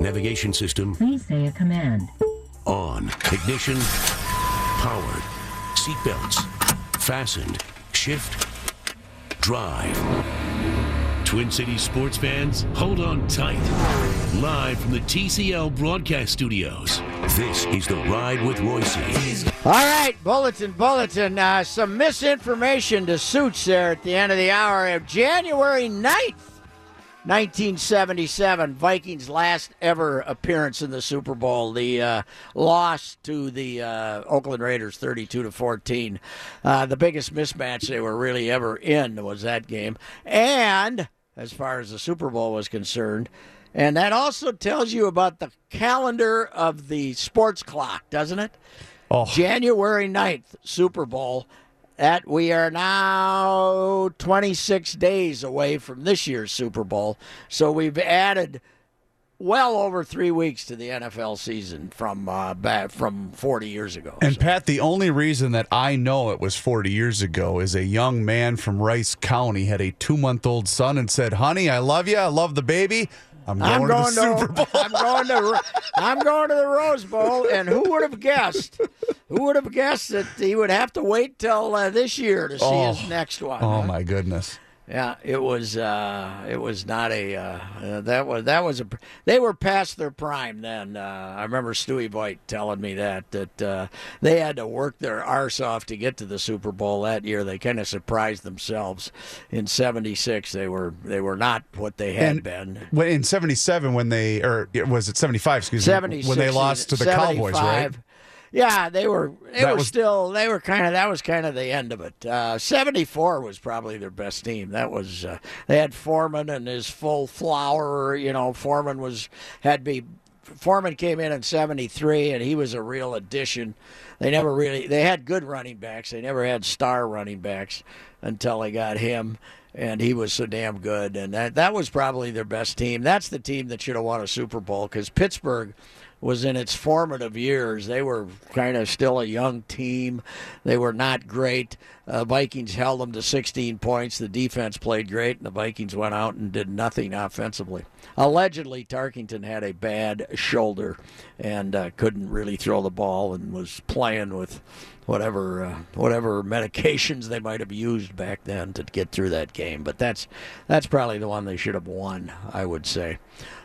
Navigation system Please say a command. on. Ignition powered. Seatbelts fastened. Shift drive. Twin Cities sports fans, hold on tight. Live from the TCL broadcast studios. This is the Ride with Reusse. All right, bulletin, bulletin. Uh, some misinformation to suits there at the end of the hour of January 9th, 1977. Vikings' last ever appearance in the Super Bowl. The uh, loss to the uh, Oakland Raiders, 32 to 14. Uh, the biggest mismatch they were really ever in was that game. And as far as the Super Bowl was concerned, and that also tells you about the calendar of the sports clock, doesn't it? January 9th, Super Bowl. That we are now 26 days away from this year's Super Bowl. So we've added well over three weeks to the NFL season from uh, back from 40 years ago. And So- Pat, the only reason that I know it was 40 years ago is a young man from Rice County had a two month old son and said, Honey, I love you. I love the baby. I'm going, I'm to going the to, Super Bowl. I'm going to I'm going to the Rose Bowl, and who would have guessed? Who would have guessed that he would have to wait till uh, this year to see Oh. his next one? Oh, huh? my goodness. Yeah, it was. Uh, it was not a. Uh, uh, that was that was a. They were past their prime then. Uh, I remember Stewie Voigt telling me that that uh, they had to work their arse off to get to the Super Bowl that year. They kind of surprised themselves. In '76, they were they were not what they had And been. when, in 77, when they, or was it 75, excuse me, 76 when they lost to the Cowboys, right? 75. Yeah, they were. They That were was- still. They were kind of. That was kind of the end of it. Uh, Seventy-four was probably their best team. That was. Uh, they had Foreman and his full flower. You know, Foreman was had be. Foreman came in in '73, and he was a real addition. They never really. They had good running backs. They never had star running backs until they got him. And he was so damn good, and that that was probably their best team. That's the team that should have won a Super Bowl because Pittsburgh was in its formative years. They were kind of still a young team. They were not great. Uh, Vikings held them to 16 points. The defense played great, and the Vikings went out and did nothing offensively. Allegedly, Tarkenton had a bad shoulder and uh, couldn't really throw the ball and was playing with whatever uh, whatever medications they might have used back then to get through that game. But that's that's probably the one they should have won, I would say.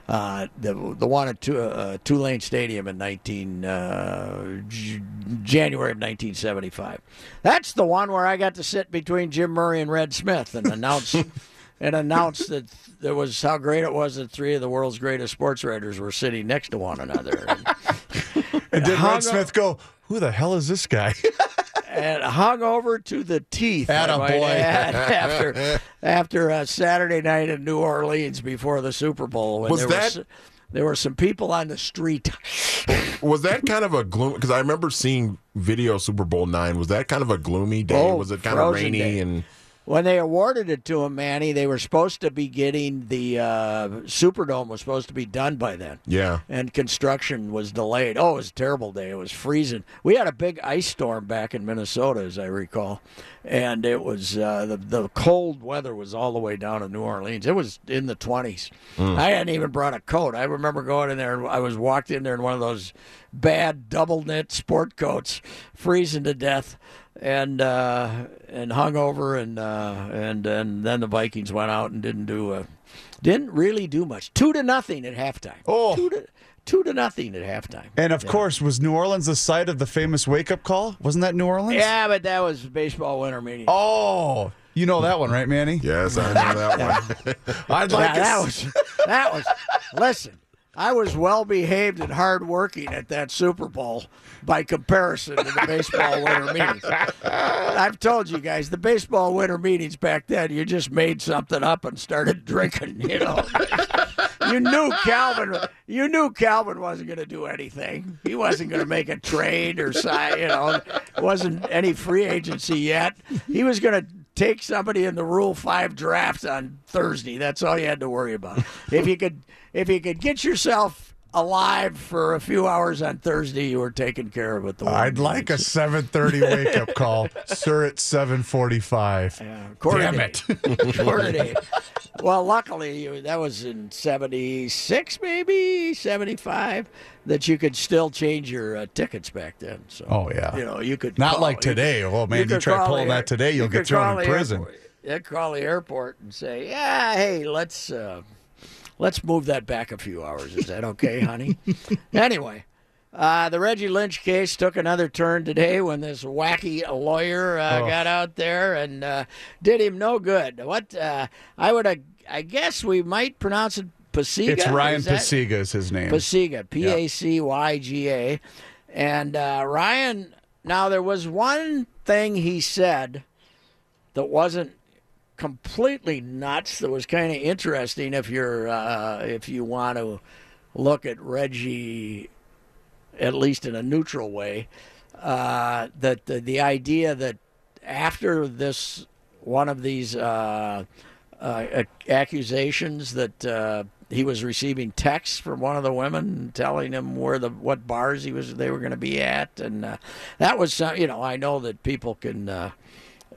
Uh, the the one at two, uh, Tulane Stadium in 19 uh, J- January of 1975. That's the one where I got to sit between Jim Murray and Red Smith and announce and announce that there was how great it was that three of the world's greatest sports writers were sitting next to one another. And, And did Red Smith go, Who the hell is this guy? and hung over to the teeth. Boy. after after a Saturday night in New Orleans before the Super Bowl, when Was there that- was there were some people on the street. Was that kind of a gloom? Because I remember seeing video Super Bowl nine. Was that kind of a gloomy day? Oh, was it kind of rainy day. and? When they awarded it to him, Manny, they were supposed to be getting the uh, Superdome was supposed to be done by then. Yeah. and construction was delayed. Oh, it was a terrible day. It was freezing. We had a big ice storm back in Minnesota, as I recall, and it was uh, the the cold weather was all the way down in New Orleans. It was in the twenties. I hadn't even brought a coat. I remember going in there and I was walked in there in one of those bad double knit sport coats, freezing to death. And uh, and hung over and uh, and and then the Vikings went out and didn't do a Didn't really do much. Two to nothing at halftime. Oh. Two to, two to nothing at halftime. And of course, was New Orleans the site of the famous wake up call? Wasn't that New Orleans? Yeah, but that was baseball winter meeting. Oh, you know that one, right, Manny? Yes, I know that one. I'd Yeah, like to that s- was that was. Listen, I was well behaved and hardworking at that Super Bowl by comparison to the baseball winter meetings. I've told you guys the baseball winter meetings back then. You just made something up and started drinking. You know, you knew Calvin. You knew Calvin wasn't going to do anything. He wasn't going to make a trade or sign. You know, wasn't any free agency yet. He was going to take somebody in the Rule Five draft on Thursday. That's all you had to worry about. If you could, if you could get yourself alive for a few hours on Thursday, you were taken care of at the. I'd like a 7:30 wake up call, sir. At 7:45. Damn it! quarter. Well, luckily that was in '76, maybe '75, that you could still change your uh, tickets back then. So, Oh, yeah. you know you could Not call- like today. Oh, man, you could try pulling that today, you'll you get thrown in prison. airport- Yeah, call the airport and say, "Yeah, hey, let's uh, let's move that back a few hours. Is that okay, honey?" anyway. Uh, the Reggie Lynch case took another turn today when this wacky lawyer uh, Oh. got out there and uh, did him no good. What uh, I would, uh, I guess we might pronounce it Pasiga. It's Ryan Is Pacyga is his name. Pacyga, P A C Y G A. And uh, Ryan, now there was one thing he said that wasn't completely nuts. That was kind of interesting if you're uh, if you want to look at Reggie, at least in a neutral way. Uh, that the, the idea that after this one of these uh, uh, accusations that uh, he was receiving texts from one of the women telling him where the what bars he was they were going to be at, and uh, that was some, you know I know that people can uh,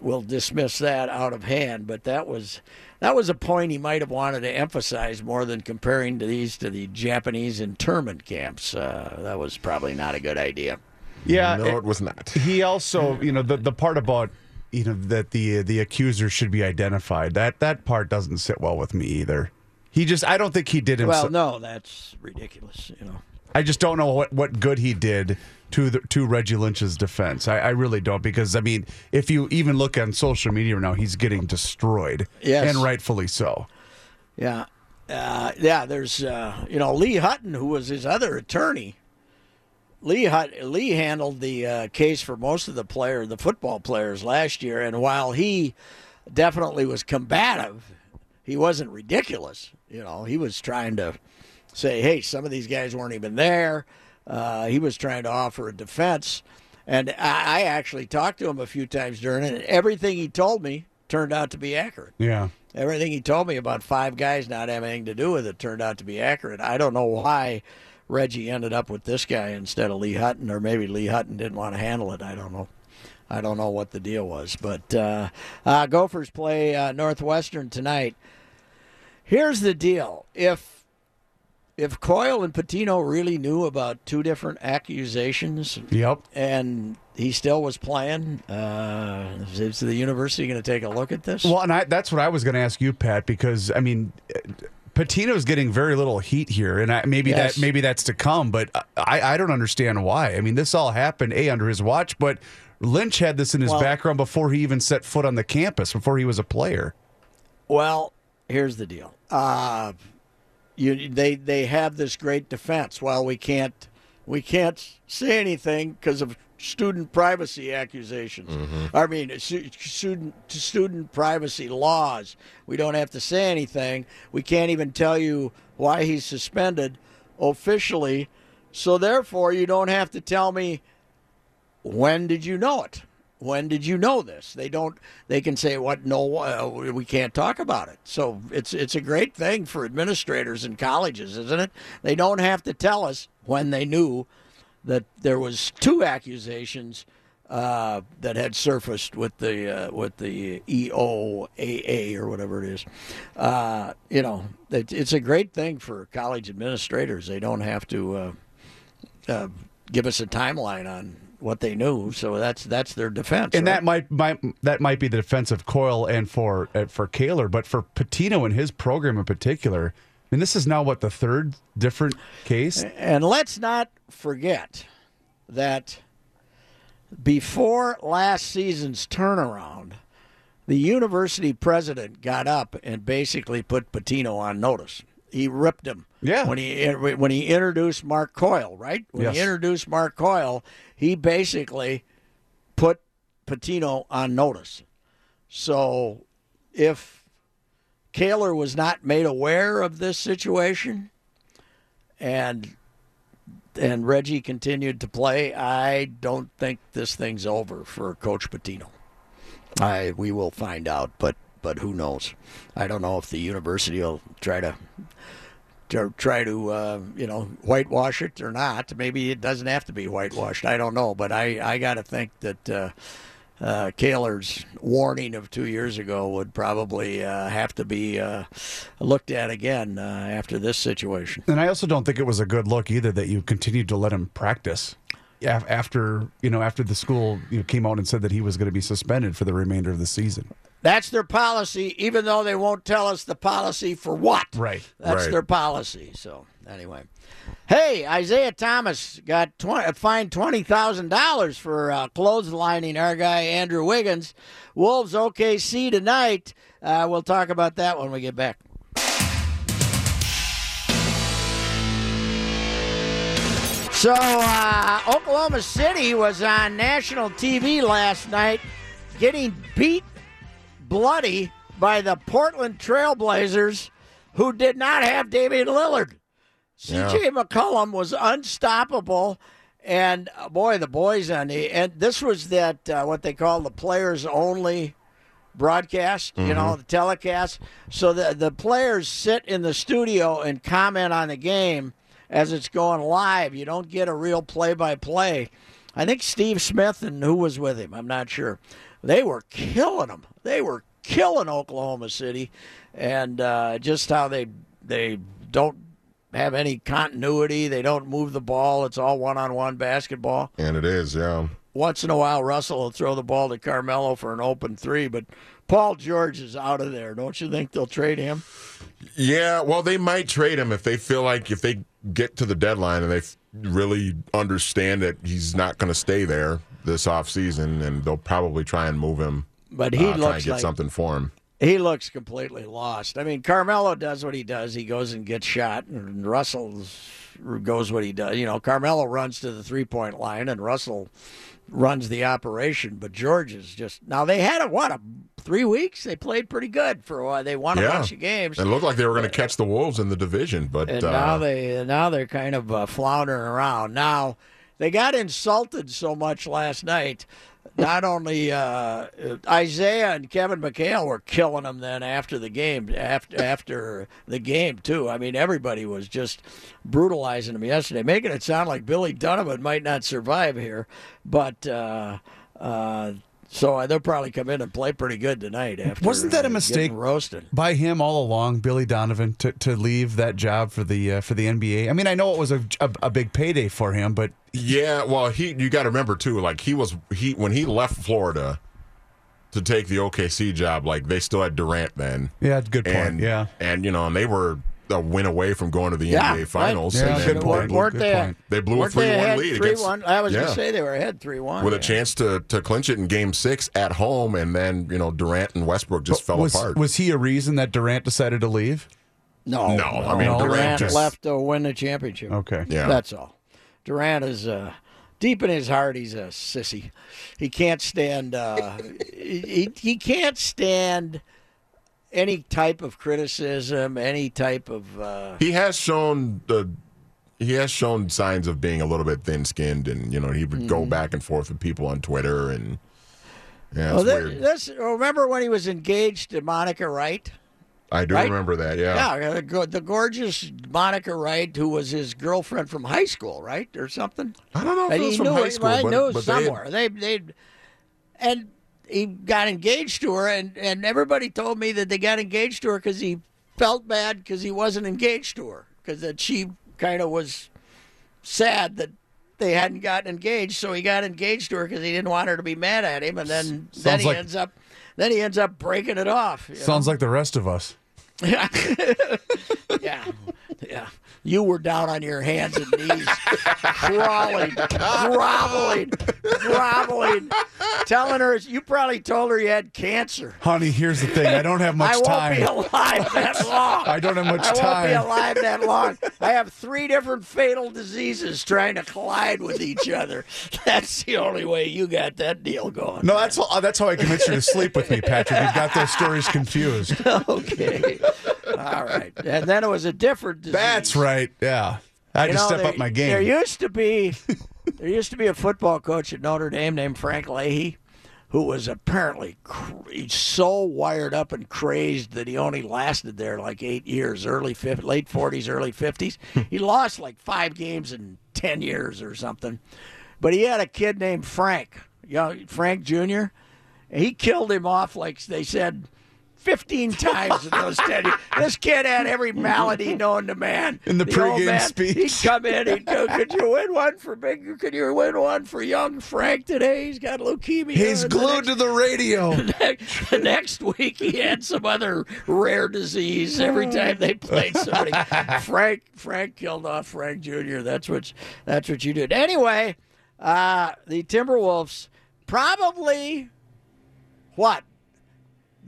will dismiss that out of hand, but that was that was a point he might have wanted to emphasize more than comparing to these to the Japanese internment camps. Uh, that was probably not a good idea. Yeah, no, it- it was not. he also, you know, the the part about you know that the the accuser should be identified. That that part doesn't sit well with me either. He just, I don't think he did himself. Well, no, that's ridiculous. You know. I just don't know what, what good he did to the, to Reggie Lynch's defense. I, I really don't because I mean, if you even look on social media now, he's getting destroyed, Yes. and rightfully so. Yeah. Uh, yeah, there's, uh, you know, Lee Hutton, who was his other attorney. Lee Hut, Lee handled the uh, case for most of the player, the football players last year, and while he definitely was combative, he wasn't ridiculous. You know, he was trying to say, "Hey, some of these guys weren't even there." Uh, he was trying to offer a defense, and I, I actually talked to him a few times during it. And everything he told me turned out to be accurate. Yeah. Everything he told me about five guys not having anything to do with it turned out to be accurate. I don't know why Reggie ended up with this guy instead of Lee Hutton, or maybe Lee Hutton didn't want to handle it. I don't know. I don't know what the deal was. But uh, uh, Gophers play uh, Northwestern tonight. Here's the deal: if if Coyle and Pitino really knew about two different accusations, Yep. and he still was playing, uh, is the university going to take a look at this? Well, and I, that's what I was going to ask you, Pat, because I mean, Pitino's getting very little heat here, and I, maybe Yes. that maybe that's to come, but I, I don't understand why. I mean, this all happened a under his watch, but Lynch had this in his Well- background before he even set foot on the campus, before he was a player. Well, here's the deal. Uh, you they they have this great defense. While we can't we can't say anything because of student privacy accusations. Mm-hmm. I mean, student student privacy laws. We don't have to say anything. We can't even tell you why he's suspended officially. So therefore, you don't have to tell me when did you know it? When did you know this? They don't. They can say, "What? No, uh, we can't talk about it." So it's it's a great thing for administrators in colleges, isn't it? They don't have to tell us when they knew that there was two accusations uh, that had surfaced with the uh, with the EOAA or whatever it is. Uh, you know, it, it's a great thing for college administrators. They don't have to. Uh, uh, give us a timeline on what they knew. So that's that's their defense. And right? that might, might that might be the defense of Coyle and for uh, for Kaler, but for Pitino and his program in particular, I mean, this is now what the third different case. And let's not forget that before last season's turnaround, the university president got up and basically put Pitino on notice. He ripped him. Yeah. When he when he introduced Mark Coyle, right? When Yes. he introduced Mark Coyle, he basically put Pitino on notice. So if Kaler was not made aware of this situation and and Reggie continued to play, I don't think this thing's over for Coach Pitino. I we will find out, but but who knows? I don't know if the university will try to to try to uh, you know whitewash it or not. Maybe it doesn't have to be whitewashed. I don't know, but I I got to think that. Uh, uh, Kaler's warning of two years ago would probably uh, have to be uh, looked at again uh, after this situation. And I also don't think it was a good look either that you continued to let him practice after you know after the school you know, came out and said that he was going to be suspended for the remainder of the season. That's their policy, even though they won't tell us the policy for what. Right. That's Right. their policy. So anyway, hey, Isaiah Thomas got 20, fined twenty thousand dollars for uh, clotheslining our guy Andrew Wiggins. Wolves OKC tonight. Uh, we'll talk about that when we get back. So, uh, Oklahoma City was on national TV last night getting beat bloody by the Portland Trailblazers, who did not have Damian Lillard. CJ McCollum was unstoppable. And uh, boy, the boys on the and this was that uh, what they call the players only broadcast, you know, the telecast. So the the players sit in the studio and comment on the game as it's going live. You don't get a real play by play. I think Steve Smith and who was with him, I'm not sure. They were killing them. They were killing Oklahoma City, and uh, just how they they don't have any continuity. They don't move the ball. It's all one on one basketball And it is, yeah. once in a while Russell will throw the ball to Carmelo for an open three, but Paul George is out of there. Don't you think they'll trade him? Yeah, well, they might trade him if they feel like if they get to the deadline and they really understand that he's not going to stay there this offseason, and they'll probably try and move him. But he uh, try and looks get like something for him. he looks completely lost. I mean, Carmelo does what he does. He goes and gets shot, and Russell goes what he does. You know, Carmelo runs to the three point line, and Russell runs the operation. But George is just now. They had a what a three weeks. They played pretty good for a while. They won a Yeah. bunch of games. It looked like they were going to catch the Wolves in the division, but and uh, now they now they're kind of uh, floundering around. Now they got insulted so much last night. Not only uh, Isaiah and Kevin McHale were killing them then after the game, after after the game too. I mean, everybody was just brutalizing them yesterday, making it sound like Billy Donovan might not survive here. But uh, uh, so they'll probably come in and play pretty good tonight. After Wasn't that a uh, getting mistake? Roasted. by him all along, Billy Donovan, to, to leave that job for the uh, for the NBA. I mean, I know it was a, a, a big payday for him, but yeah, well, he you got to remember too, like he was he when he left Florida to take the OKC job, like they still had Durant then, yeah, good point. and yeah, and you know, and they were a win away from going to the Yeah, NBA Finals, right. Yeah, then good weren't, point. weren't they? point. They blew a 3-1 ahead lead 3-1? I was Yeah. gonna say they were ahead three one with a chance to to clinch it in Game Six at home, and then you know Durant and Westbrook just fell was apart. was he a reason that Durant decided to leave? No, No, I mean, Durant, Durant just- left to win the championship. Okay, yeah, That's all. Durant is uh, deep in his heart. He's a sissy. He can't stand. Uh, he, he can't stand any type of criticism, any type of. Uh, he has shown the he has shown signs of being a little bit thin skinned, and you know he would go back and forth with people on Twitter, and yeah, well, thi- weird. this, remember when he was engaged to Monica Wright? I do right? remember that. Yeah, Yeah, the the gorgeous Monica Wright, who was his girlfriend from high school, right, or something. I don't know if And it was he from knew high school, I but, knew but somewhere. They they and he got engaged to her, and and everybody told me that they got engaged to her because he felt bad because he wasn't engaged to her because that she kind of was sad that they hadn't gotten engaged, so he got engaged to her because he didn't want her to be mad at him, and then then he like- end up then he ends up breaking it off. you know? Sounds like the rest of us. yeah, yeah, yeah. You were down on your hands and knees, crawling, groveling, groveling, telling her you probably told her you had cancer. Honey, here's the thing. I don't have much I won't time. be alive that long. I don't have much time. I won't be alive that long. I have three different fatal diseases trying to collide with each other. That's the only way you got that deal going. No, that's uh, that's how I convinced you to sleep with me, Patrick. You've got those stories confused. Okay. All right. And then it was a different disease. That's right. Yeah, I had You to know, step there- up my game. There used to be there used to be a football coach at Notre Dame named Frank Leahy who was apparently cr- so wired up and crazed that he only lasted there like 8 years, early 50, late 40s, early 50s. Hmm. he lost like 5 games in 10 years or something. But he had a kid named Frank, young Frank Jr. he killed him off like they said 15 times in those 10 years. This kid had every malady known to man. In the old pregame man, speech. He'd come in, he'd go, could you win one for big, could you win one for young Frank today? He's got leukemia. He's And the glued to the radio. next, the next week he had some other rare disease every time they played somebody. Frank Frank killed off Frank Jr. That's what that's what you did. Anyway, uh, the Timberwolves probably what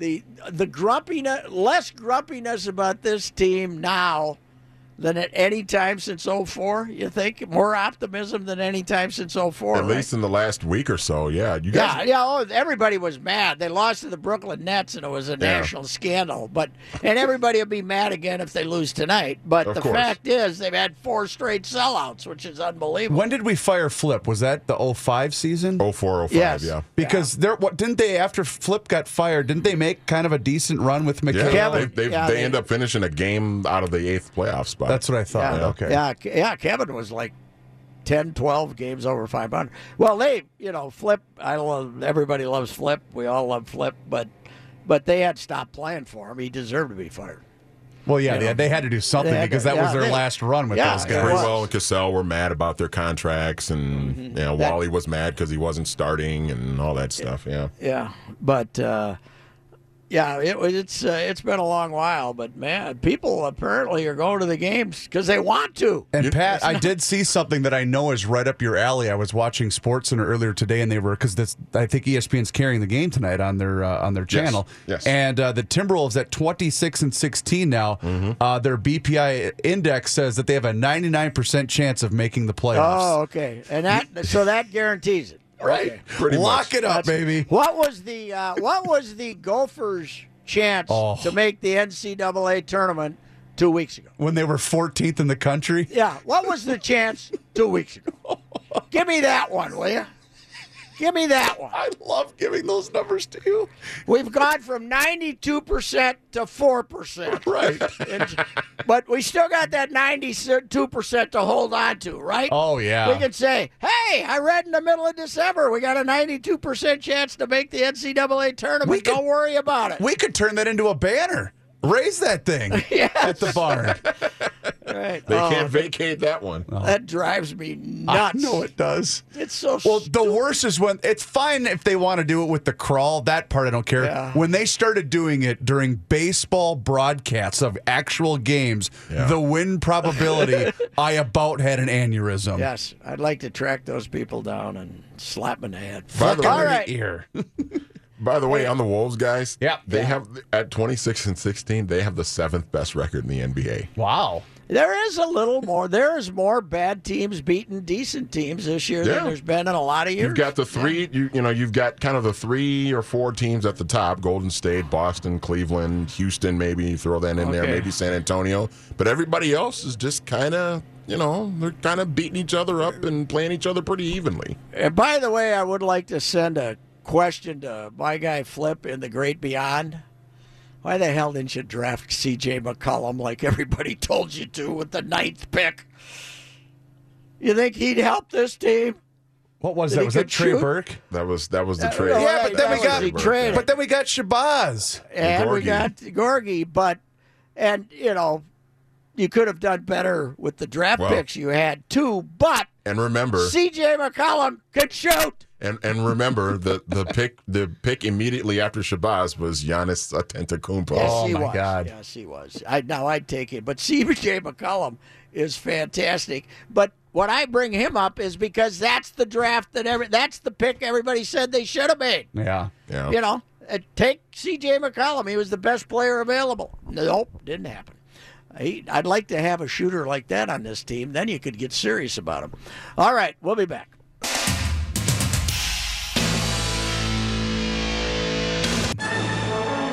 the the grumpiness less grumpiness about this team now than at any time since 04 you think more optimism than any time since 04 At right? least in the last week or so, yeah. You Yeah, guys, yeah. Oh, everybody was mad. They lost to the Brooklyn Nets, and it was a national scandal. But and everybody will be mad again if they lose tonight. But Of the course. fact is, they've had four straight sellouts, which is unbelievable. When did we fire Flip? Was that the 05 season? 04, 05, Yes. yeah. Because they're what didn't they after Flip got fired? Didn't they make kind of a decent run with Yeah, they, they, yeah, they they- end up finishing a game out of the eighth playoff spot. That's what I thought. yeah, Okay. yeah, yeah. Kevin was like 10, 12 games over 500. Well, they, you know, Flip. I love. Everybody loves Flip. We all love Flip, but. But they had stopped playing for him. He deserved to be fired. Well, yeah, they, they had to do something because to- that was their they- last run with yeah, those it guys. was. Sprewell and Cassell were mad about their contracts, and you know That- Wally was mad because he wasn't starting and all that stuff. Yeah, Yeah, but uh, yeah, it was. It's uh, it's been a long while, but man, people apparently are going to the games because they want to. And Pat, I did see something that I know is right up your alley. I was watching Sports Center earlier today, and they were because this I think ESPN's carrying the game tonight on their uh, on their Yes, channel. yes. And uh, the Timberwolves at twenty six and sixteen now. Mm-hmm. Uh, their BPI index says that they have a ninety nine percent chance of making the playoffs. Oh, okay, and that so that guarantees it. Right, Pretty lock much. it up, baby. What was the uh, what was the Gophers' chance Oh. to make the NCAA tournament two weeks ago? When they were fourteenth in the country. Yeah, what was the chance two weeks ago? Give me that one, will you? Give me that one. I love giving those numbers to you. We've gone from 92% to 4%. Right. And- but we still got that 92% to hold on to, right? Oh yeah. We can say, hey, I read in the middle of December, we got a 92% chance to make the NCAA tournament. We could- Don't worry about it. we could turn that into a banner. Raise that thing at the barn. right. they Oh, can't vacate that one. That drives me nuts. I know it does. It's so Well, stupid. the worst is when it's fine if they want to do it with the crawl. That part I don't care. Yeah. When they started doing it during baseball broadcasts of actual games, Yeah. the win probability, I about had an aneurysm. Yes, I'd like to track those people down and slap them in the head. By the way- right. Ear. By the way, on the Wolves, guys, Yeah. they Yeah. have at 26 and 16, they have the seventh best record in the NBA. Wow. There is a little more. There is more bad teams beating decent teams this year Yeah. than there's been in a lot of years. You've got the three, you you know, you've got kind of the three or four teams at the top: Golden State, Boston, Cleveland, Houston. Maybe throw that in there. Maybe San Antonio. But everybody else is just kind of, you know, they're kind of beating each other up and playing each other pretty evenly. And by the way, I would like to send a question to my guy Flip in the Great Beyond. Why the hell didn't you draft C.J. McCollum like everybody told you to with the ninth pick? You think he'd help this team? What was That that? Was that Trey shoot? Burke? That was that was the Uh, trade. well, Yeah, but then we got was the but then we got Shabazz. and we got Gorgui, but and you know, you could have done better with the draft Well- picks you had too. But And remember, C.J. McCollum could shoot. and and remember the the pick the pick immediately after Shabazz was Giannis Antetokounmpo. Yes, Oh, he my was. God. Yes, he was. I now I'd take it, but C.J. McCollum is fantastic. But what I bring him up is because that's the draft that every that's the pick everybody said they should have made. Yeah. Yeah. You know, uh, take C.J. McCollum. He was the best player available. Nope, didn't happen. He, I'd like to have a shooter like that on this team. Then you could get serious about him. All right, we'll be back.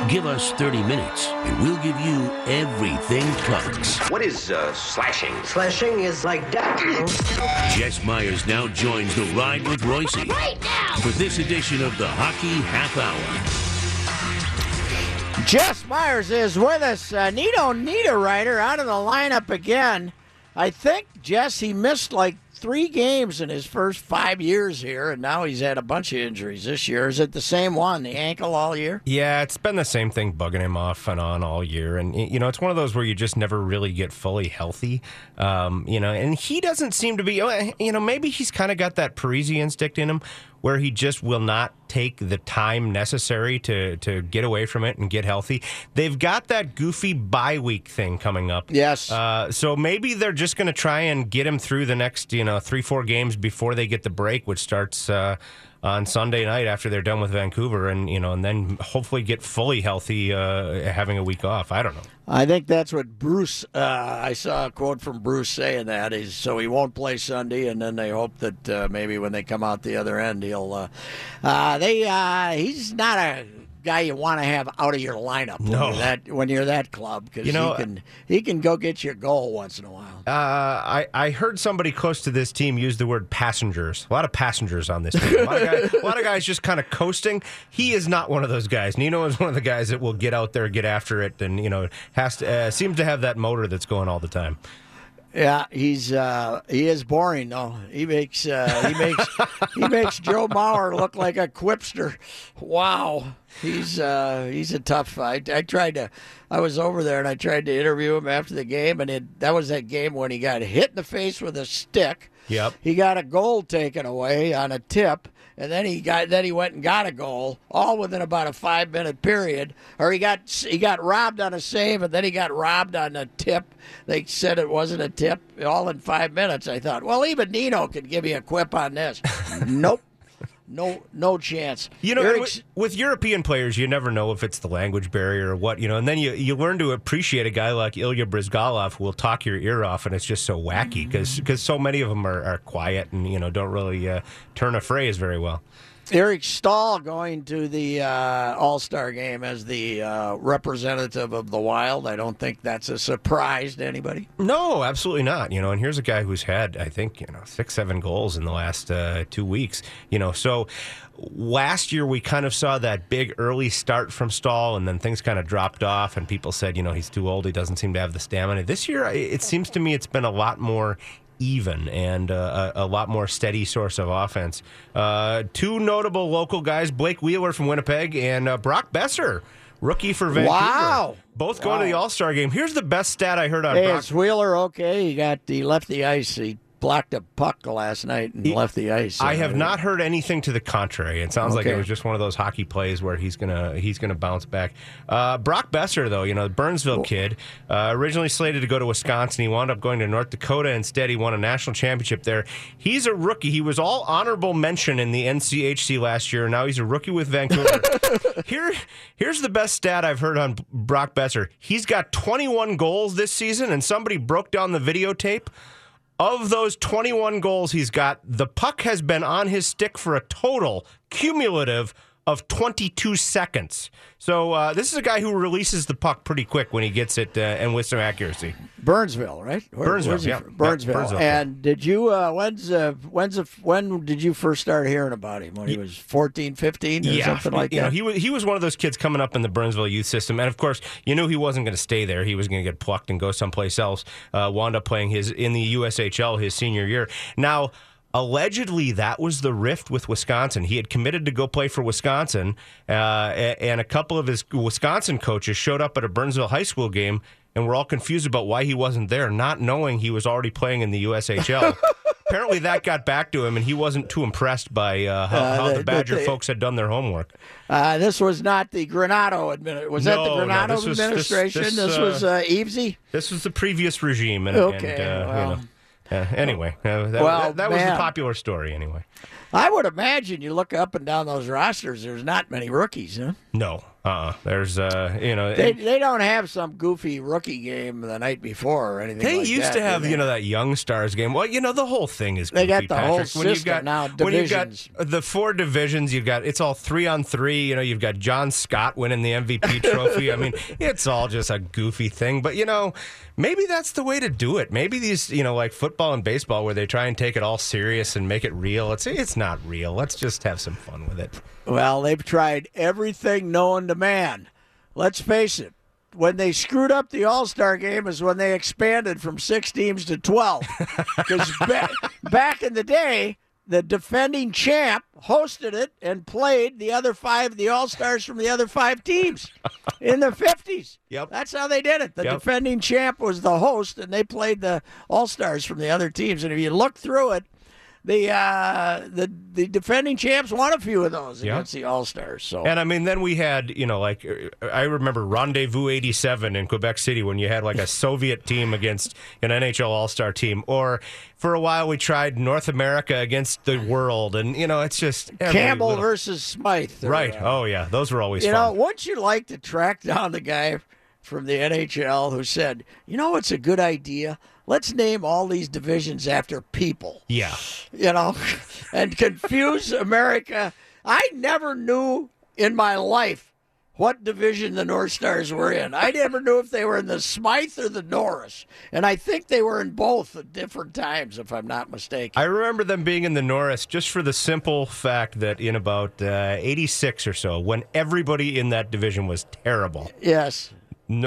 Give us 30 minutes, and we'll give you everything Bucks. What is uh, slashing? Slashing is like that. Jess Myers now joins the ride with Reusse Right now! for this edition of the Hockey Half Hour. Jess Myers is with us. Uh, Nino Niederreiter out of the lineup again. I think, Jess, he missed like three games in his first five years here, and now he's had a bunch of injuries this year. Is it the same one, the ankle all year? Yeah, it's been the same thing bugging him off and on all year. And, you know, it's one of those where you just never really get fully healthy. Um, you know, and he doesn't seem to be, you know, maybe he's kind of got that Parise instinct in him where he just will not take the time necessary to, to get away from it and get healthy. They've got that goofy bye week thing coming up. Yes. Uh, so maybe they're just going to try and get him through the next, you know, three, four games before they get the break, which starts uh, on Sunday night after they're done with Vancouver, and you know, and then hopefully get fully healthy, uh, having a week off. I don't know. I think that's what Bruce. Uh, I saw a quote from Bruce saying that is so he won't play Sunday, and then they hope that uh, maybe when they come out the other end, he'll. Uh, uh, they uh, he's not a guy you want to have out of your lineup when No. you're that when you're that club because You know, he can he can go get you a goal once in a while. Uh, I I heard somebody close to this team use the word passengers. A lot of passengers on this team. A lot of guys, lot of guys just kind of coasting. He is not one of those guys. Nino is one of the guys that will get out there, get after it, and you know has to uh, seems to have that motor that's going all the time. Yeah, he's uh, he is boring though. He makes uh, he makes he makes Joe Mauer look like a quipster. Wow, he's uh, he's a tough. I, I tried to, I was over there and I tried to interview him after the game, and it, that was that game when he got hit in the face with a stick. Yep. He got a goal taken away on a tip, and then he got then he went and got a goal, all within about a five minute period. Or he got he got robbed on a save, and then he got robbed on a tip. They said it wasn't a tip, all in five minutes. I thought, well, even Nino could give you a quip on this. nope, no no chance. You know, Eric- with, European players, you never know if it's the language barrier or what, you know, and then you, you learn to appreciate a guy like Ilya Bryzgalov who will talk your ear off, and it's just so wacky because so many of them are, are quiet and, you know, don't really uh, turn a phrase very well. Eric Staal going to the uh, All Star game as the uh, representative of the Wild. I don't think that's a surprise to anybody. No, absolutely not. You know, and here's a guy who's had, I think, you know, six, seven goals in the last uh, two weeks. You know, so last year we kind of saw that big early start from Staal, and then things kind of dropped off, and people said, you know, he's too old. He doesn't seem to have the stamina. This year, it seems to me it's been a lot more even and uh, a, a lot more steady source of offense. Uh, two notable local guys, Blake Wheeler from Winnipeg and uh, Brock Boeser, rookie for Vancouver. Wow. Both going to the All Star game. Here's the best stat I heard on Hey, Brock. is Wheeler okay? He got he left the ice. He blocked a puck last night and He- left the ice. I have not heard anything to the contrary. It sounds like it was just one of those hockey plays where he's gonna he's gonna bounce back. Uh, Brock Boeser, though, you know, the Burnsville kid, uh, originally slated to go to Wisconsin, he wound up going to North Dakota instead. He won a national championship there. He's a rookie. He was all honorable mention in the NCHC last year. Now he's a rookie with Vancouver. Here, here's the best stat I've heard on Brock Boeser. He's got 21 goals this season, and somebody broke down the videotape. Of those 21 goals he's got, the puck has been on his stick for a total cumulative of 22 seconds. So uh, this is a guy who releases the puck pretty quick when he gets it uh, and with some accuracy. Burnsville, right? Where- Burnsville, yeah. from? Yeah, Burnsville. Burnsville. And did you? Uh, when's uh, when's when did you first start hearing about him? When he was 14, 15 or something like you that. know, he was he was one of those kids coming up in the Burnsville youth system, and of course, you knew he wasn't going to stay there. He was going to get plucked and go someplace else. Uh, wound up playing his in the USHL his senior year. Now. Allegedly, that was the rift with Wisconsin. He had committed to go play for Wisconsin, uh, and a couple of his Wisconsin coaches showed up at a Burnsville high school game and we're all confused about why he wasn't there, not knowing he was already playing in the USHL. Apparently, that got back to him, and he wasn't too impressed by uh, how, Uh, how the- Badger the- folks had done their homework. Uh, this was not the Granato admin. Was that the No, no, Granato this was- this- administration? This, this, uh, was uh, Evesy. This was the previous regime, and, Okay, and uh, well. you know. Uh, anyway, uh, that, Well, that, that was the popular story. Anyway, I would imagine you look up and down those rosters. There's not many rookies, huh? no, uh, there's uh, you know, They, and they don't have some goofy rookie game the night before or anything. they like used that, to have you know that young stars game. Well, you know the whole thing is They got goofy, the whole Patrick. when you've system got now, when you've got the four divisions, you've got it's all three on three. You know, you've got John Scott winning the MVP trophy. I mean, it's all just a goofy thing. But you know, maybe that's the way to do it. Maybe these you know like football and baseball where they try and take it all serious and make it real. It's it's not real. Let's just have some fun with it. Well, they've tried everything known to man. Let's face it. When they screwed up the All Star game is when they expanded from six teams to 12. Because ba- back in the day, the defending champ hosted it and played the other five, the All Stars from the other five teams in the 50s. Yep. That's how they did it. The Yep. defending champ was the host, and they played the All Stars from the other teams. And if you look through it, the uh, the the defending champs won a few of those Yeah. against the All Stars. So And I mean, then we had, you know, like I remember Rendezvous '87 in Quebec City when you had like a Soviet team against an NHL All Star team, or for a while we tried North America against the world, and you know, it's just Campbell little- versus Smythe. or, right? uh, Oh yeah, those were always you know, fun. wouldn't you like to track down the guy from the NHL who said, "You know, it's a good idea. Let's name all these divisions after people." yeah, you know, and confuse America. I never knew in my life what division the North Stars were in. I never knew if they were in the Smythe or the Norris. And I think they were in both at different times, if I'm not mistaken. I remember them being in the Norris just for the simple fact that in about uh, '86 or so, when everybody in that division was terrible, yes.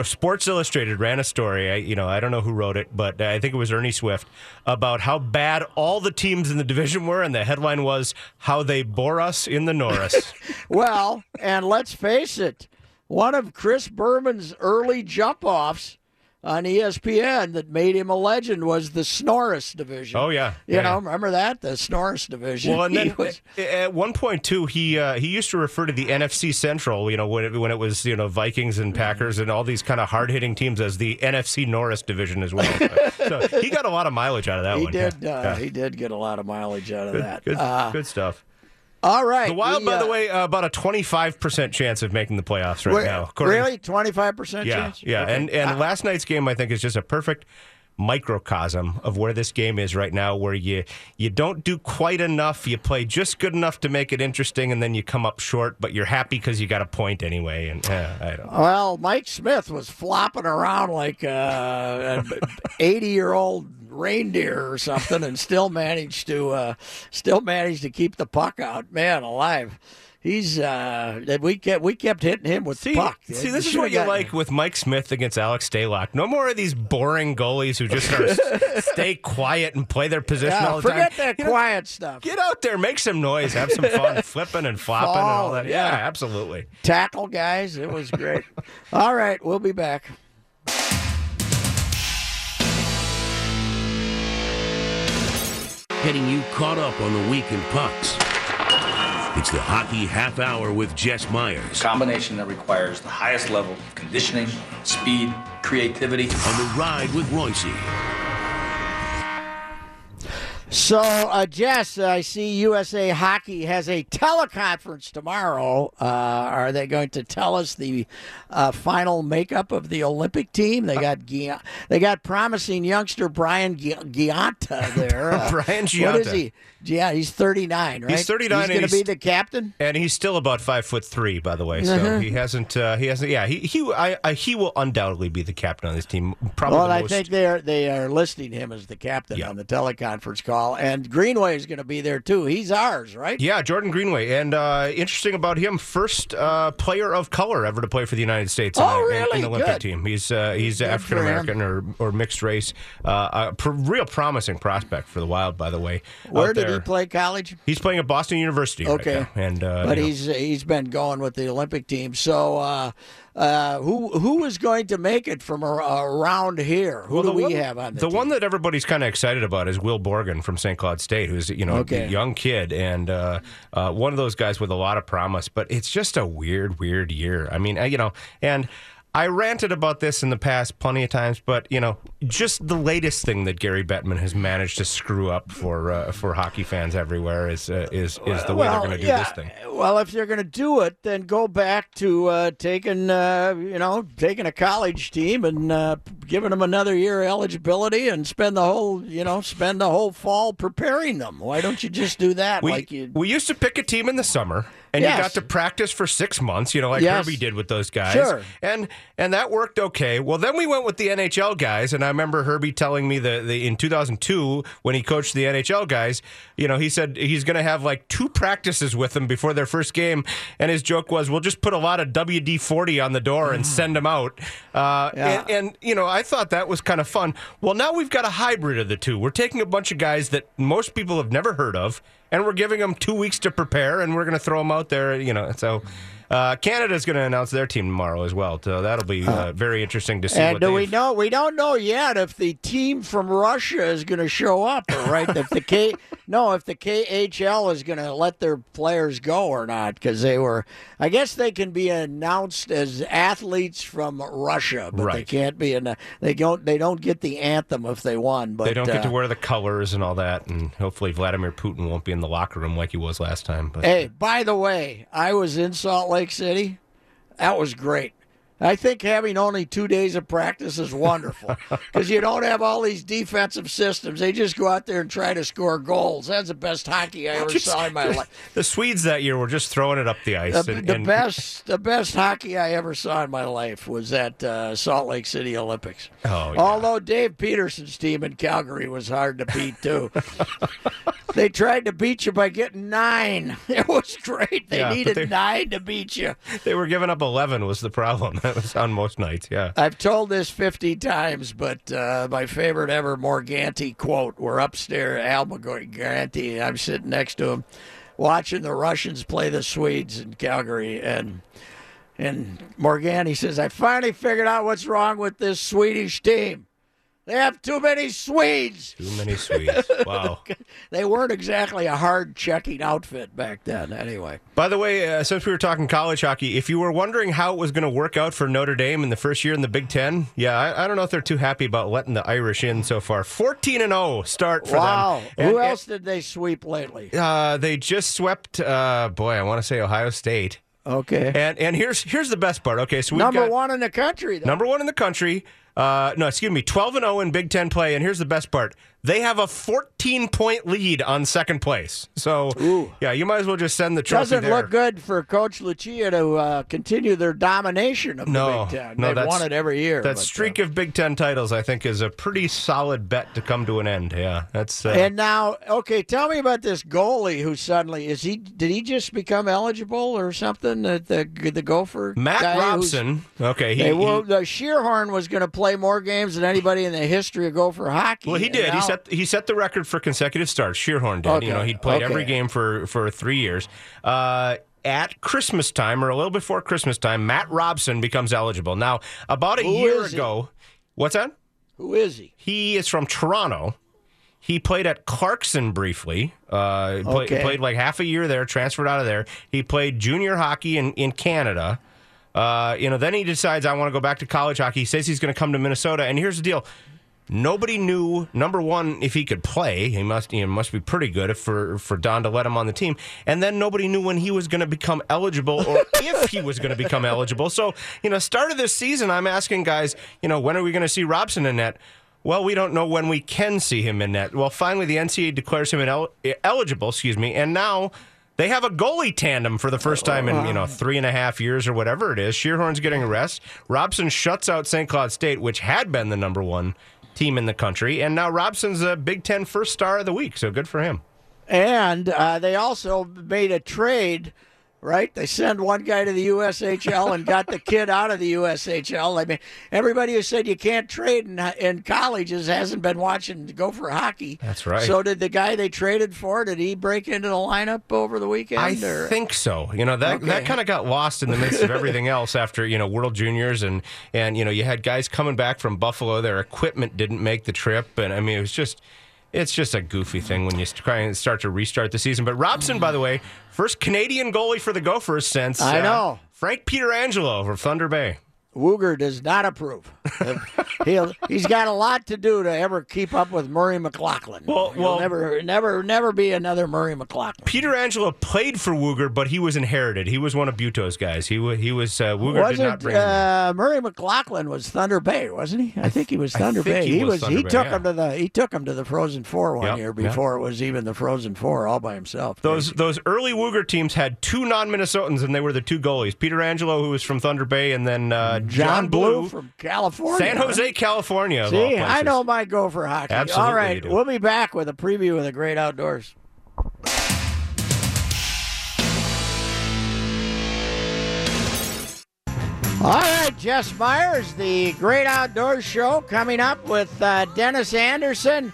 Sports Illustrated ran a story. I, you know, I don't know who wrote it, but I think it was Ernie Swift about how bad all the teams in the division were, and the headline was "How They Bore Us in the Norris." Well, and let's face it, one of Chris Berman's early jump offs on ESPN that made him a legend was the Snorris division. Oh, yeah. You Yeah, know, yeah. remember that? The Snorris division. well, and then was- at one point too, he uh, he used to refer to the NFC Central. You know, when it, when it was you know Vikings and Packers and all these kind of hard hitting teams as the NFC Norris division as well. so he got a lot of mileage out of that he one. did. Yeah. Uh. He did get a lot of mileage out of Good, that. good, Uh, good stuff. All right. The Wild, we, by the uh, way, uh, about a twenty-five percent chance of making the playoffs right now. Really, twenty five percent Yeah, chance. yeah. Okay. And and Uh, last night's game, I think, is just a perfect microcosm of where this game is right now. Where you you don't do quite enough, you play just good enough to make it interesting, and then you come up short, but you're happy because you got a point anyway. And uh, well, Mike Smith was flopping around like uh, an eighty year old reindeer or something, and still managed to uh, still managed to keep the puck out. Man, alive. He's uh we kept we kept hitting him with See, puck. see, this is what you gotten- like with Mike Smith against Alex Stalock. No more of these boring goalies who just sort stay quiet and play their position Yeah, all the forget time. Forget that You know, quiet stuff. Get out there, make some noise, have some fun, flipping and flopping and all that. yeah. Yeah, absolutely. Tackle guys, it was great. All right, we'll be back. Getting you caught up on the weekend pucks. It's the Hockey Half Hour with Jess Myers combination that requires the highest level of conditioning, speed, creativity. on the ride with Reusse. So, uh, Jess, I see USA Hockey has a teleconference tomorrow. Uh, are they going to tell us the uh, final makeup of the Olympic team? They got Gia- they got promising youngster Brian Gi- Gionta there. Uh, Brian What is he? Yeah, he's 39, right? He's 39 He's going to be the captain. And he's still about five foot three, by the way. So he hasn't. Uh, he hasn't. Yeah, he he. I, I, he will undoubtedly be the captain on this team. Probably. Well, the I think they are they are listing him as the captain Yeah. on the teleconference call, and Greenway is going to be there too. He's ours, right? Yeah, Jordan Greenway, and uh, interesting about him, first uh, player of color ever to play for the United States in, Oh, the- in- really? in the Olympic Good. team. He's uh, he's African American or or mixed race. Uh, a pr- real promising prospect for the Wild, by the way. Where did he play college? He's playing at Boston University. Okay. right now. and uh, but you know, he's he's been going with the Olympic team. So uh, who who is going to make it from around here? Who Well, do we one, have on the, the team? one that everybody's kind of excited about is Will Borgen from St. Cloud State, who's you know Okay. a young kid and uh, uh, one of those guys with a lot of promise. But it's just a weird, weird year. I mean, uh, you know, and I ranted about this in the past plenty of times, but you know, just the latest thing that Gary Bettman has managed to screw up for uh, for hockey fans everywhere is uh, is is the way they're going to do yeah, this thing. Well, if they're going to do it, then go back to uh, taking, uh, you know, taking a college team and uh, giving them another year eligibility and spend the whole, you know, spend the whole fall preparing them. Why don't you just do that? We, like you, we used to pick a team in the summer, and Yes. you got to practice for six months. You know, like Yes. Herbie did with those guys, Sure. and and that worked okay. Well, then we went with the NHL guys, and I remember Herbie telling me that the, in 2002 when he coached the NHL guys, you know, he said he's going to have like two practices with them before their first game, and his joke was, "We'll just put a lot of WD 40 on the door and send them out." Uh, Yeah. and, and you know, I thought that was kind of fun. Well, now we've got a hybrid of the two. We're taking a bunch of guys that most people have never heard of, and we're giving them two weeks to prepare, and we're going to throw them out there. You know, so. Uh, Canada's going to announce their team tomorrow as well, so that'll be uh, very interesting to see. and we know? We don't know yet if the team from Russia is going to show up, right? if the K, no, if the KHL is going to let their players go or not, because they were. I guess they can be announced as athletes from Russia, but they can't be in. They don't. They don't get the anthem if they won. But they don't get to uh, wear the colors and all that, and hopefully Vladimir Putin won't be in the locker room like he was last time. But Hey, by the way, I was in Salt Lake City. That was great. I think having only two days of practice is wonderful because you don't have all these defensive systems. They just go out there and try to score goals. That's the best hockey I ever Just- saw in my life. the Swedes that year were just throwing it up the ice. The, and, the and- best, the best hockey I ever saw in my life was at uh, Salt Lake City Olympics. Oh, yeah. Although Dave Peterson's team in Calgary was hard to beat too. they tried to beat you by getting nine. It was great. They Yeah, needed they- nine to beat you. They were giving up 11 was the problem. That was on most nights, yeah. I've told this 50 times, but uh, my favorite ever Morganti quote. We're upstairs, Al Morganti, I'm sitting next to him watching the Russians play the Swedes in Calgary. And and Morganti says, I finally figured out what's wrong with this Swedish team. They have too many Swedes. Too many Swedes. Wow. They weren't exactly a hard checking outfit back then, anyway. By the way, uh, since we were talking college hockey, if you were wondering how it was going to work out for Notre Dame in the first year in the Big Ten, yeah, I, I don't know if they're too happy about letting the Irish in so far. 14 and 0 start for Wow. them. And- Who and- else did they sweep lately? Uh, they just swept. Uh, boy, I want to say Ohio State. Okay. And and here's here's the best part. Okay, so we've Number got one in the country, though. number one in the country. Uh, no, excuse me, 12 and 0 in Big Ten play. And here's the best part: they have a 14 point lead on second place. So yeah, you might as well just send the trophy Doesn't there. look good for Coach Lucia to uh, continue their domination of No, the Big Ten. no, They've won it every year. That but, uh, streak of Big Ten titles, I think, is a pretty solid bet to come to an end. Yeah, that's. Uh, and now, okay, tell me about this goalie who suddenly is he? Did he just become eligible or something? The the, the Gopher Mat Robson. Okay, he, They he- were, the Schierhorn was going to play more games than anybody in the history of Gopher hockey. Well, he did. He set he set the record for consecutive starts. Schierhorn did. Okay, You know, he'd played every game for for three years. Uh, at Christmas time, or a little before Christmas time, Mat Robson becomes eligible. Now, about a Who year ago, what's that? Who is he? He is from Toronto. He played at Clarkson briefly. Uh, play- Okay. played like half a year there, transferred out of there. He played junior hockey in, in Canada. Uh, you know, then he decides I want to go back to college hockey. He says he's going to come to Minnesota. And here's the deal: nobody knew number one if he could play. He must, know, must be pretty good for for Don to let him on the team. And then nobody knew when he was going to become eligible or if he was going to become eligible. So you know, start of this season, I'm asking guys, you know, when are we going to see Robson in net? Well, we don't know when we can see him in net. Well, finally, the NCAA declares him inel- eligible. Excuse me, and now. They have a goalie tandem for the first time in you know three and a half years or whatever it is. Schierhorn's getting a rest. Robson shuts out St. Cloud State, which had been the number one team in the country, and now Robson's a Big Ten first star of the week. So good for him. And uh, they also made a trade right? They send one guy to the USHL and got the kid out of the USHL. I mean, everybody who said you can't trade in, in colleges hasn't been watching Gopher hockey. That's right. So did the guy they traded for? Did he break into the lineup over the weekend? I or? think so. You know that Okay. that kind of got lost in the midst of everything else after you know World Juniors and and you know you had guys coming back from Buffalo. Their equipment didn't make the trip, and I mean it was just. It's just a goofy thing when you try and start to restart the season. But Robson, by the way, first Canadian goalie for the Gophers since I uh, know. Frank Pietrangelo from Thunder Bay. Wooger does not approve. He'll, he's got a lot to do to ever keep up with Murray McLachlan. Well- He'll well- never, never, never be another Murray McLachlan. Pietrangelo played for Wooger, but he was inherited. He was one of Buetow's guys. He wa- he was uh, Wooger did not Wasn't bring him. uh, Murray McLachlan was Thunder Bay, wasn't he? I think he was Thunder Bay. he was was. Thunder he Bay, took yeah. him to the. He took him to the Frozen Four one Yep, year yep. before it was even the Frozen Four all by himself. Those those early Wooger teams had two non-Minnesotans, and they were the two goalies: Pietrangelo, who was from Thunder Bay, and then uh, John, Blue, from California, San? Jose, California. See, I know my Gopher hockey. Absolutely All right, we'll be back with a preview of the Great Outdoors. All right, Jess Myers, the Great Outdoors Show coming up with uh, Dennis Anderson.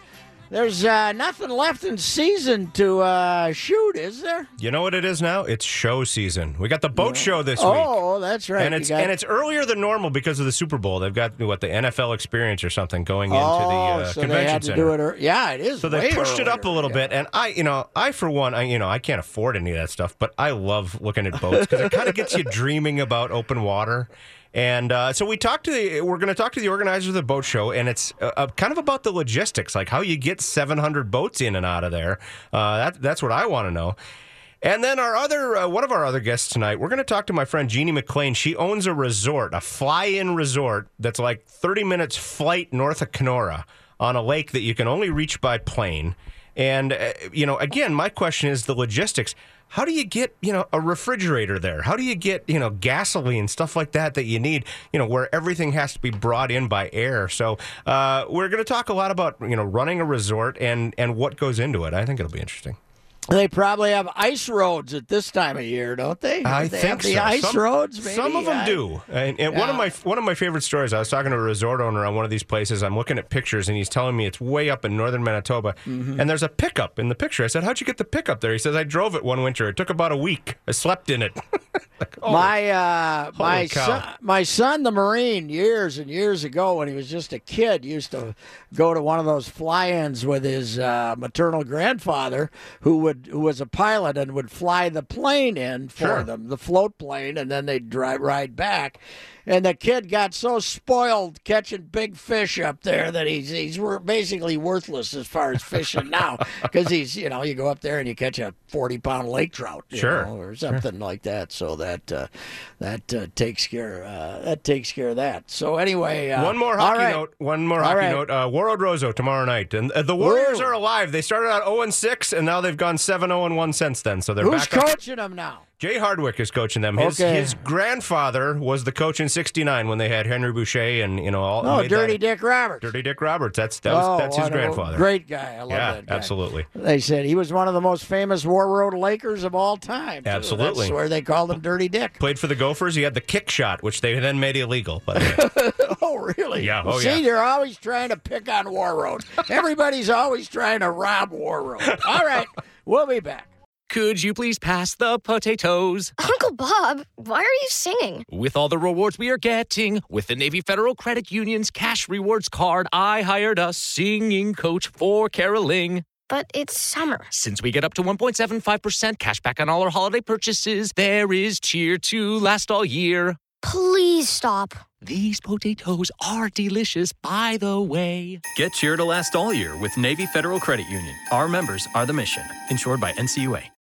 There's uh, nothing left in season to uh, shoot, is there? You know what it is now? It's show season. We got the boat show this week. Oh, that's right. And it's got- and it's earlier than normal because of the Super Bowl. They've got what the NFL experience or something going into oh, the uh, so convention they had to center. do it. Yeah, it is. So they pushed it up a little yeah. bit, and I, you know, I for one, I, you know, I can't afford any of that stuff, but I love looking at boats because it kind of gets you dreaming about open water. And uh, so we talked to the, we're going to talk to the organizers of the boat show, and it's uh, uh, kind of about the logistics, like how you get 700 boats in and out of there. Uh, that, that's what I want to know. And then our other, uh, one of our other guests tonight, we're going to talk to my friend Jeannie McLean. She owns a resort, a fly-in resort that's like 30 minutes flight north of Kenora on a lake that you can only reach by plane. And uh, you know, again, my question is the logistics. How do you get, you know, a refrigerator there? How do you get, you know, gasoline, stuff like that that you need, you know, where everything has to be brought in by air? So uh, we're going to talk a lot about, you know, running a resort and and what goes into it. I think it'll be interesting. They probably have ice roads at this time of year, don't they? I they think have the so. ice some, roads. Maybe? Some of them I- do. And, and one of my one of my favorite stories. I was talking to a resort owner on one of these places. I'm looking at pictures, and he's telling me it's way up in northern Manitoba. Mm-hmm. And there's a pickup in the picture. I said, "How'd you get the pickup there?" He says, "I drove it one winter. It took about a week. I slept in it." Like, oh, my uh, my son, my son, the Marine, years and years ago, when he was just a kid, used to go to one of those fly-ins with his uh, maternal grandfather, who would who was a pilot and would fly the plane in for Sure. them, the float plane, and then they'd drive ride back. And the kid got so spoiled catching big fish up there that he's he's basically worthless as far as fishing now because he's you know you go up there and you catch a forty pound lake trout you Sure. know, or something like that. So that uh, that uh, takes care uh, that takes care of that. So anyway, uh, one more hockey right. note. One more hockey right. note. Uh, Warroad Roseau tomorrow night, and uh, the Warriors Whoa. are alive. They started out 0 and 6, and now they've gone 7 0 and 1 since then. So they're Who's back. up. coaching them now? Jay Hardwick is coaching them. His Okay. his grandfather was the coach in '69 when they had Henry Boucher and you know all. Oh, Dirty that- Dick Roberts. Dirty Dick Roberts. That's that was, oh, that's his grandfather. Great guy. I love yeah, that guy. absolutely. They said he was one of the most famous Warroad Lakers of all time. too. Absolutely. That's where they called him Dirty Dick. Played for the Gophers. He had the kick shot, which they then made illegal. But Oh, really? Yeah, oh, See, yeah. they're always trying to pick on Warroad. Everybody's always trying to rob Warroad. All right, we'll be back. Could you please pass the potatoes? Uncle Bob, why are you singing? With all the rewards we are getting, with the Navy Federal Credit Union's cash rewards card, I hired a singing coach for caroling. But it's summer. Since we get up to 1.75% cash back on all our holiday purchases, there is cheer to last all year. Please stop. These potatoes are delicious, by the way. Get cheer to last all year with Navy Federal Credit Union. Our members are the mission. Insured by NCUA.